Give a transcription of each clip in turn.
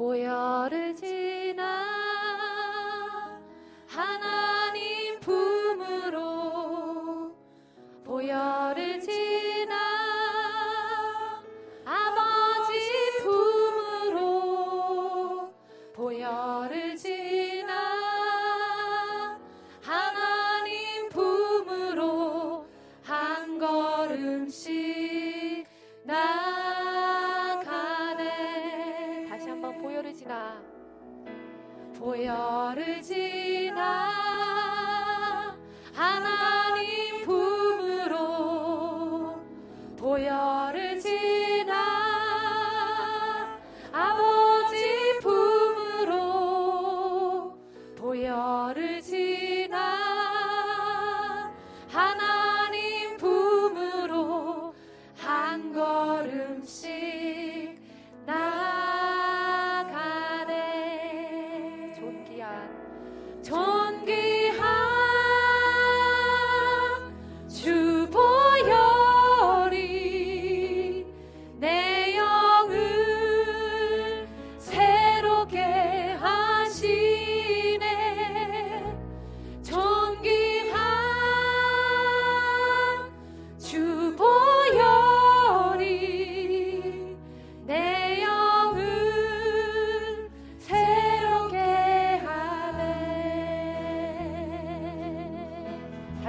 보혈을 지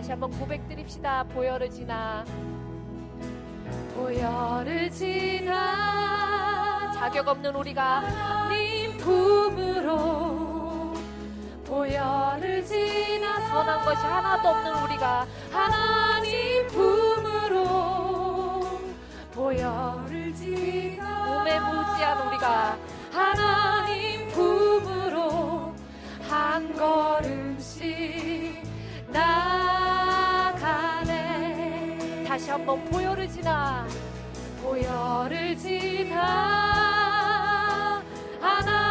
다시 한번 고백드립시다. 보혈을 지나. 보혈을 지나. 자격 없는 우리가 님 품으로 보혈을 지나. 선한 것이 하나도 없는 우리가 하나님 품으로 보혈을 지나. 몸에 무지한 우리가 하나님 품으로 한 걸음씩 나 한번 보혈을 지나. 보혈을 지나. 하나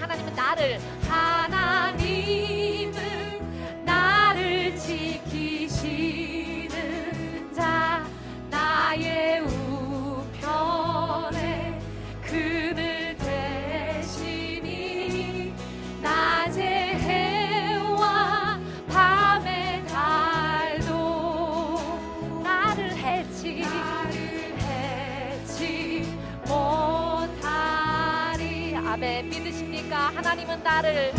하나님은 나를 하나님은 나를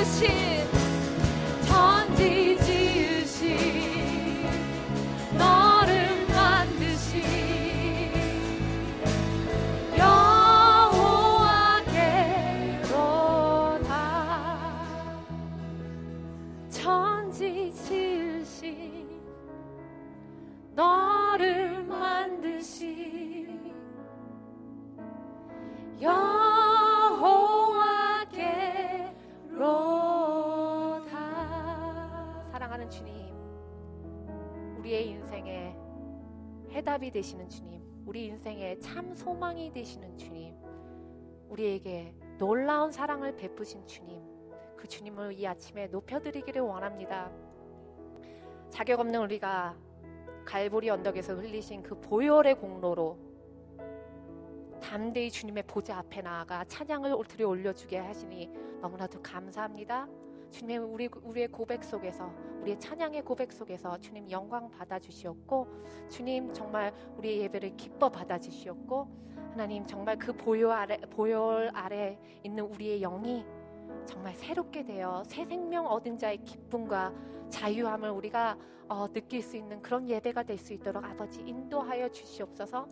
existe. 해답이 되시는 주님 우리 인생에 참 소망이 되시는 주님 우리에게 놀라운 사랑을 베푸신 주님 그 주님을 이 아침에 높여드리기를 원합니다 자격 없는 우리가 갈보리 언덕에서 흘리신 그 보혈의 공로로 담대히 주님의 보좌 앞에 나아가 찬양을 들여 올려주게 하시니 너무나도 감사합니다. 주님 우리 우리의 고백 속에서 우리의 찬양의 고백 속에서 주님 영광 받아 주시었고 주님 정말 우리의 예배를 기뻐 받아 주시었고 하나님 정말 그 보혈 아래 보혈 아래 있는 우리의 영이 정말 새롭게 되어 새 생명 얻은 자의 기쁨과 자유함을 우리가 어, 느낄 수 있는 그런 예배가 될 수 있도록 아버지 인도하여 주시옵소서.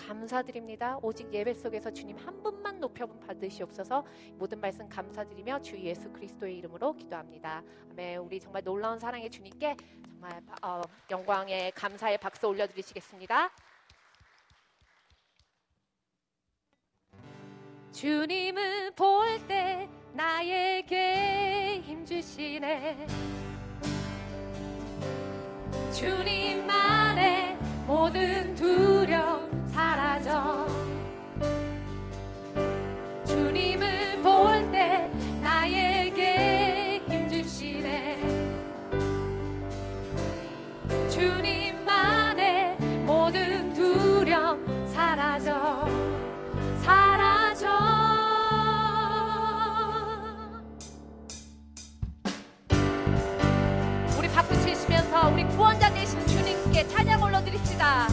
감사드립니다. 오직 예배 속에서 주님 한 분만 높여 받으시옵소서. 모든 말씀 감사드리며 주 예수 그리스도의 이름으로 기도합니다. 아멘. 우리 정말 놀라운 사랑의 주님께 정말 어, 영광의 감사의 박수 올려드리시겠습니다. 주님 사라져 주님을 볼 때 나에게 힘주시네. 주님만의 모든 두려움 사라져. 사라져. 우리 박수 치시면서 우리 구원자 되신 주님께 찬양 올려드립시다.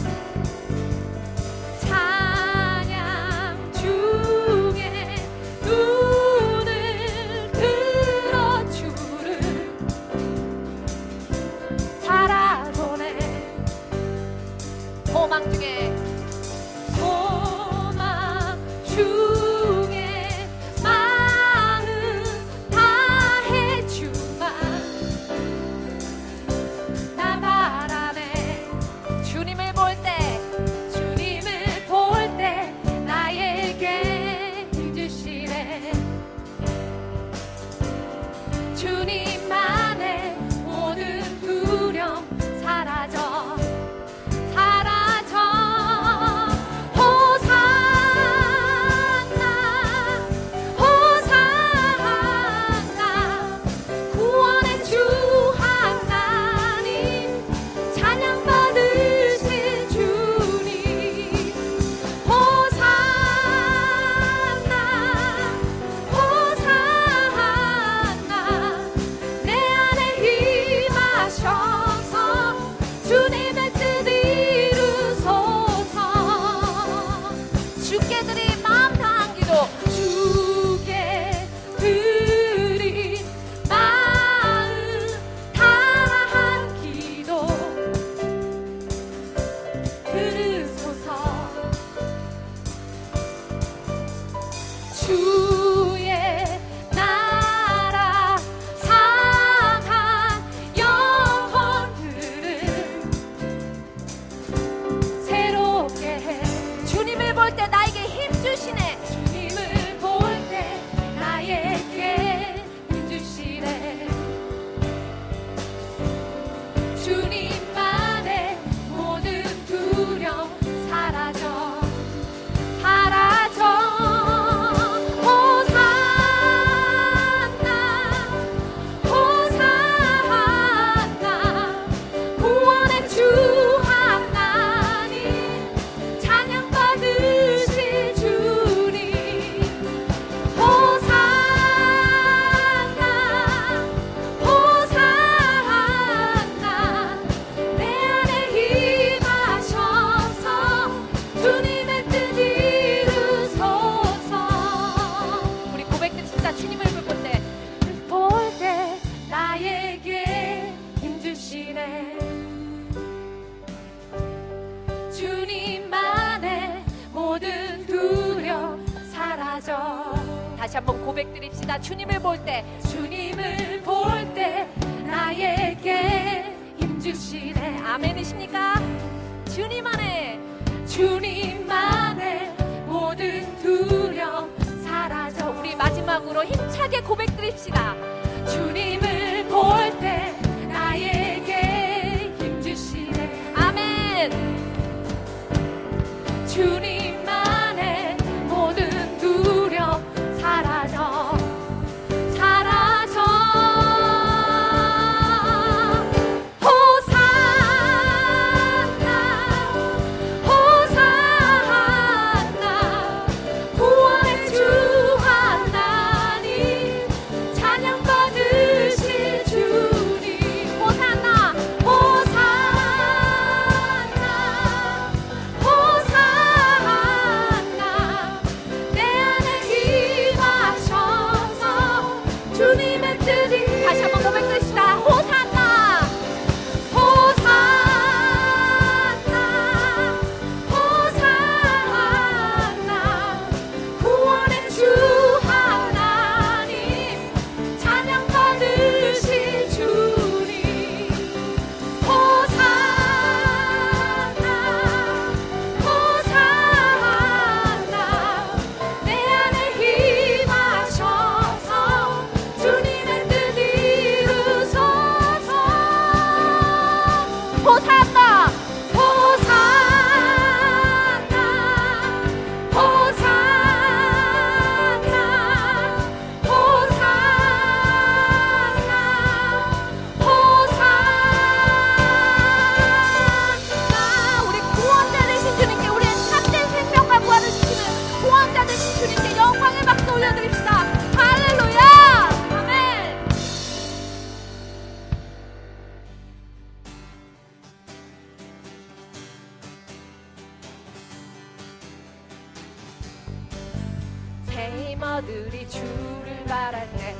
심어들이 주를 바랄 때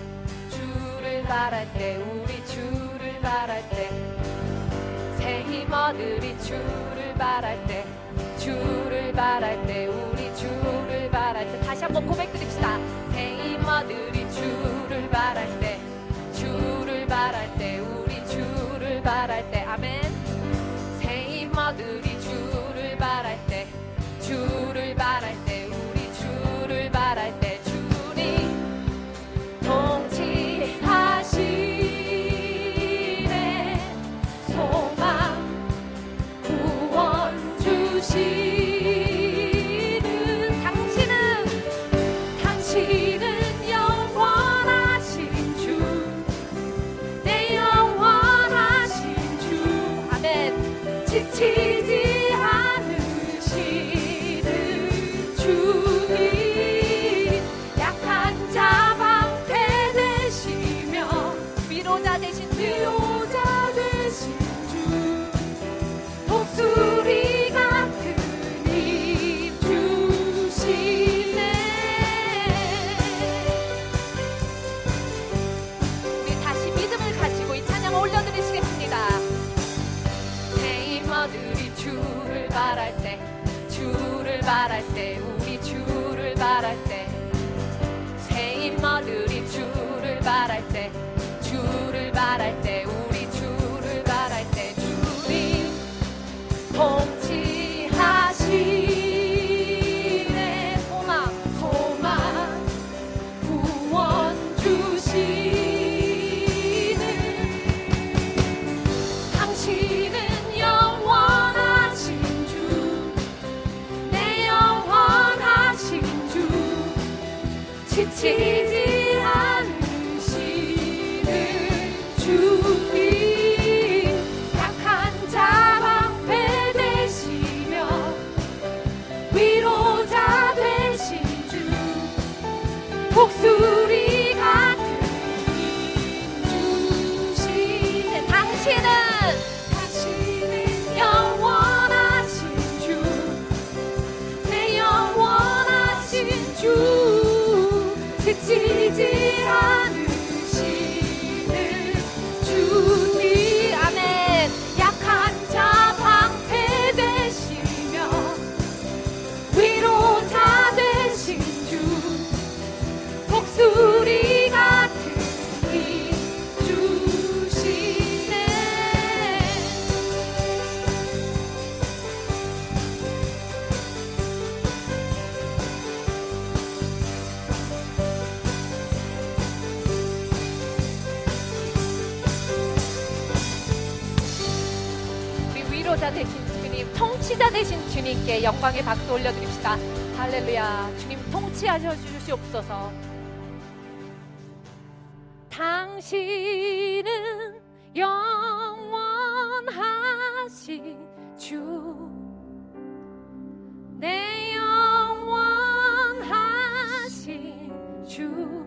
주를 바랄 때 우리 주를 바랄 때새 힘어들이 주를 바랄 때 주를 바랄 때 우리 주를 바랄 때. 다시 한번 고백드립시다. 새 힘어들이 주를 바랄 때 주를 바랄 때 우리 주를 바랄 때. 아멘. 새 힘어들이 때 주를 바랄 때 영광의 박수 올려드립시다. 할렐루야. 주님 통치하셔 주시옵소서. 당신은 영원하신 주. 내 영원하신 주.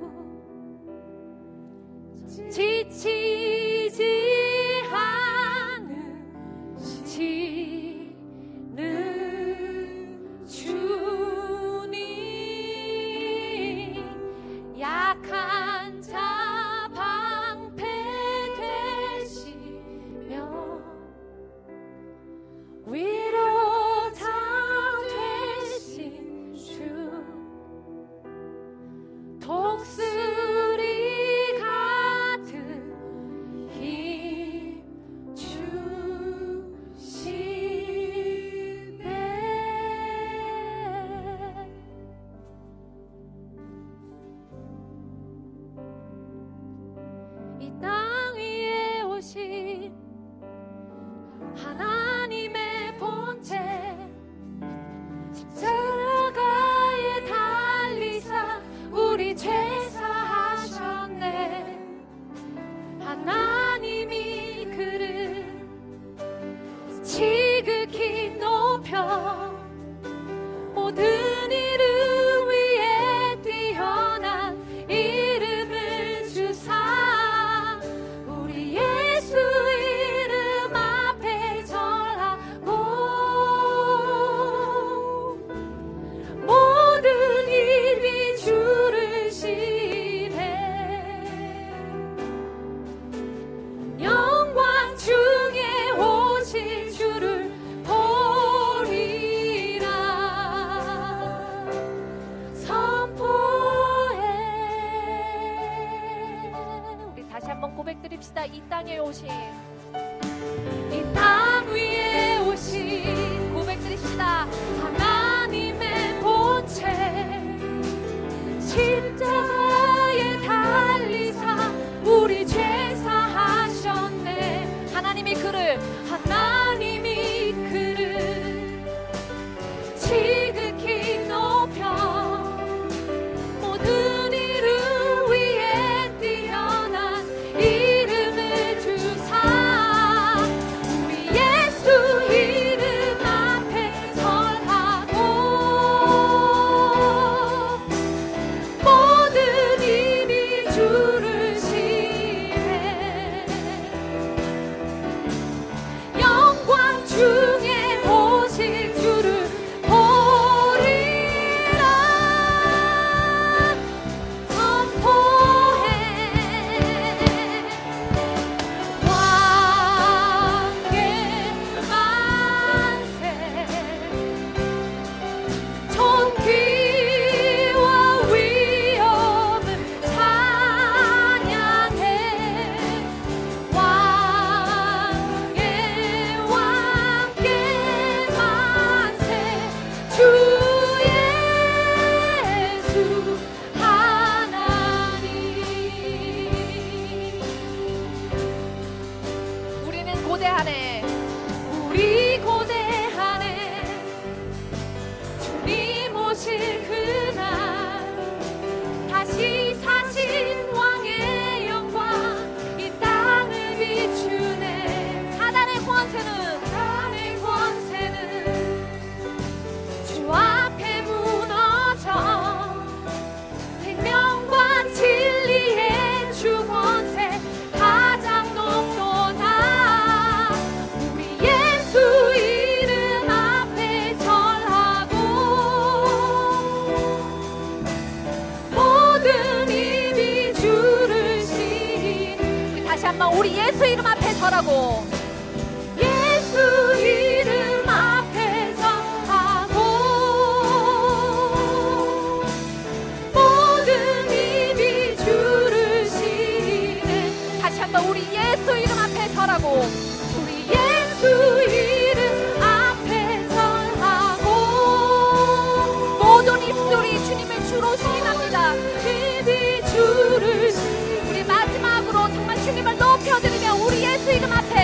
지치 Come. to my pet.